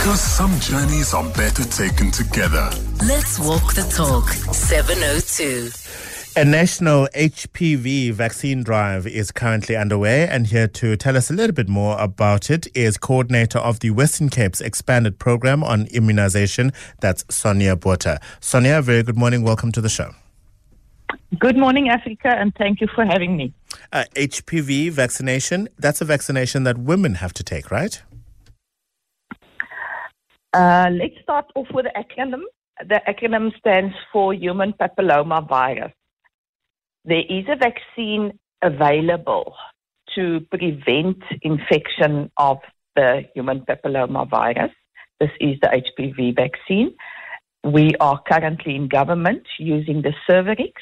Because some journeys are better taken together. Let's walk the talk. 702. A national HPV vaccine drive is currently underway, and here to tell us a little bit more about it is coordinator of the Western Cape's expanded program on immunization. That's Sonia Botha. Sonia, very good morning. Welcome to the show. Good morning, Africa, and thank you for having me. Uh, HPV vaccination, that's a vaccination that women have to take, right? Uh, let's start off with the acronym. The acronym stands for Human Papilloma Virus. There is a vaccine available to prevent infection of the human papilloma virus. This is the HPV vaccine. We are currently in government using the Cervarix,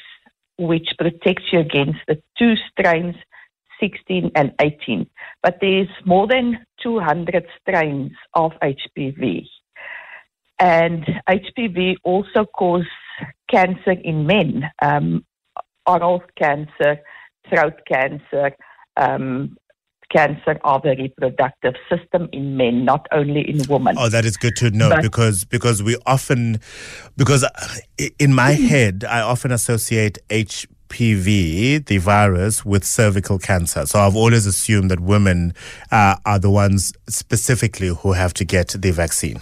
which protects you against the two strains, 16 and 18. But there's more than 200 strains of HPV. And HPV also causes cancer in men, um, oral cancer, throat cancer, um, cancer of the reproductive system in men, not only in women. Oh, that is good to know But- because because we often because uh, in my head I often associate HPV, the virus, with cervical cancer. So I've always assumed that women uh, are the ones specifically who have to get the vaccine.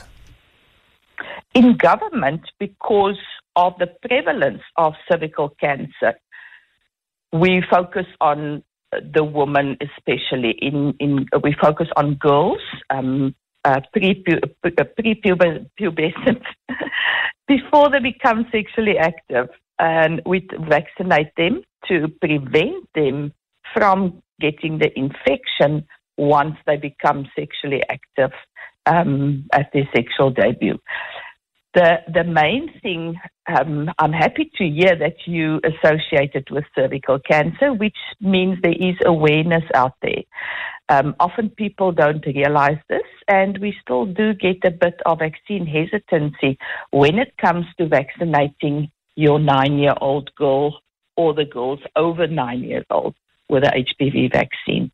In government because of the prevalence of cervical cancer. We focus on the woman, especially in, in we focus on girls, um, uh, pre-pu- uh, pre-pubescent, before they become sexually active, and we vaccinate them to prevent them from getting the infection once they become sexually active um, at their sexual debut the the main thing um, I'm happy to hear that you associate it with cervical cancer, which means there is awareness out there. Um, often people don't realize this, and we still do get a bit of vaccine hesitancy when it comes to vaccinating your nine-year-old girl or the girls over nine years old with a HPV vaccine.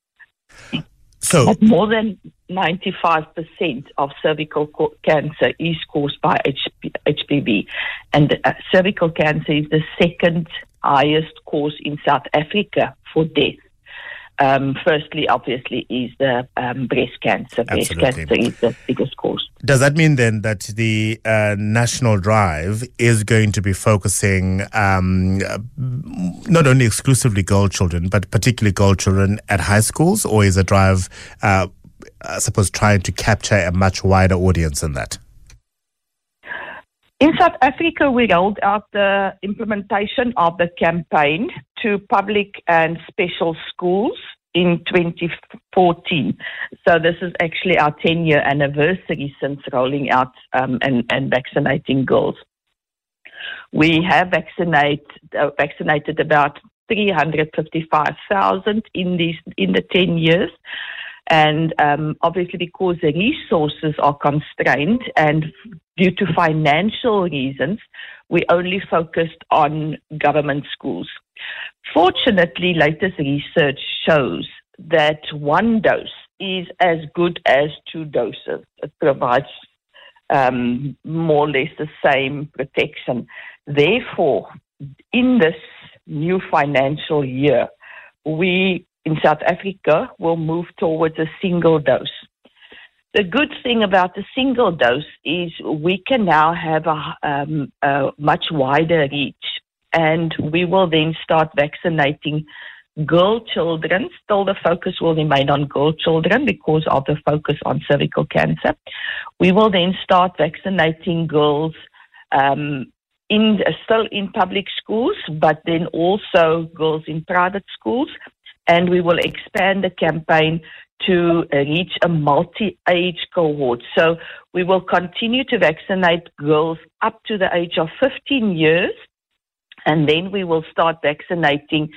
So But more than 95% of cervical cancer is caused by HP- HPV. And uh, cervical cancer is the second highest cause in South Africa for death. Um, firstly, obviously, is the um, breast cancer. Breast Absolutely. cancer is the biggest cause. Does that mean then that the uh, national drive is going to be focusing um, not only exclusively girl children, but particularly girl children at high schools, or is a drive, uh, I suppose, trying to capture a much wider audience than that? In South Africa, we rolled out the implementation of the campaign to public and special schools in 2014. So this is actually our 10 year anniversary since rolling out um, and, and vaccinating girls. We have vaccinate, uh, vaccinated about 355,000 in these in the 10 years. And um, obviously, because the resources are constrained and due to financial reasons, we only focused on government schools. Fortunately, latest research shows that one dose is as good as two doses. It provides um, more or less the same protection. Therefore, in this new financial year, we in South Africa will move towards a single dose. The good thing about the single dose is we can now have a, um, a much wider reach, and we will then start vaccinating girl children. Still, the focus will remain on girl children because of the focus on cervical cancer. We will then start vaccinating girls um, in still in public schools, but then also girls in private schools, and we will expand the campaign to uh, reach a multi-age cohort. So we will continue to vaccinate girls up to the age of 15 years, and then we will start vaccinating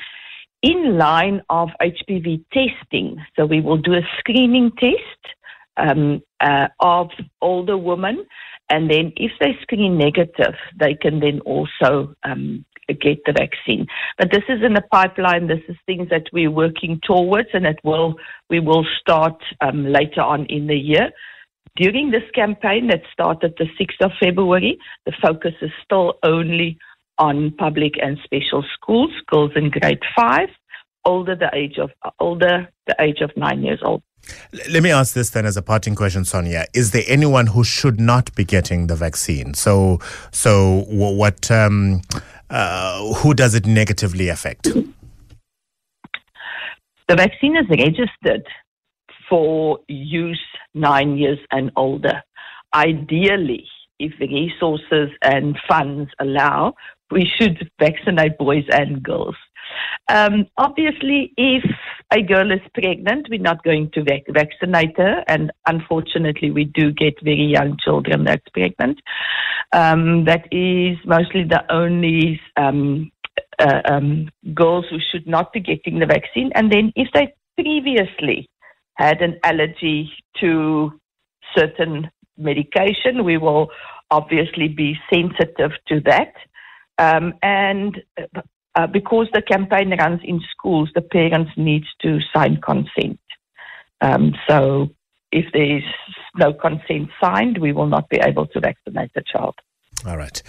in line of HPV testing. So we will do a screening test um, uh, of older women, and then if they screen negative, they can then also um, get the vaccine. But this is in the pipeline. This is things that we're working towards, and it will we will start um, later on in the year. during this campaign that started the 6th of February, the focus is still only on public and special schools, girls in grade five, older the age of older the age of nine years old. Let me ask this then as a parting question, Sonia. Is there anyone who should not be getting the vaccine? So, so what? Um, uh, who does it negatively affect? The vaccine is registered for use nine years and older. Ideally, if the resources and funds allow, we should vaccinate boys and girls. Um, obviously, if a girl is pregnant, we're not going to vac- vaccinate her, and unfortunately, we do get very young children that's pregnant. Um, that is mostly the only um, uh, um, girls who should not be getting the vaccine. And then, if they previously had an allergy to certain medication, we will obviously be sensitive to that. Um, and uh, because the campaign runs in schools, the parents need to sign consent. Um, so if there is no consent signed, we will not be able to vaccinate the child. All right.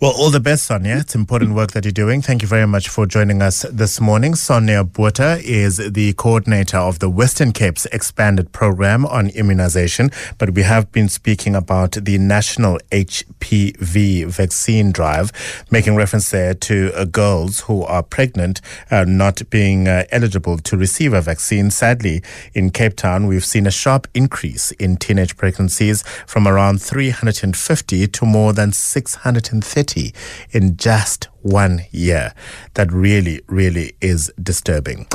Well, all the best, Sonia. It's important work that you're doing. Thank you very much for joining us this morning. Sonia Botha is the coordinator of the Western Cape's expanded program on immunization, but we have been speaking about the national HPV vaccine drive, making reference there to uh, girls who are pregnant uh, not being uh, eligible to receive a vaccine. Sadly, in Cape Town, we've seen a sharp increase in teenage pregnancies from around 350 to more than 630 in just one year. That really, really is disturbing.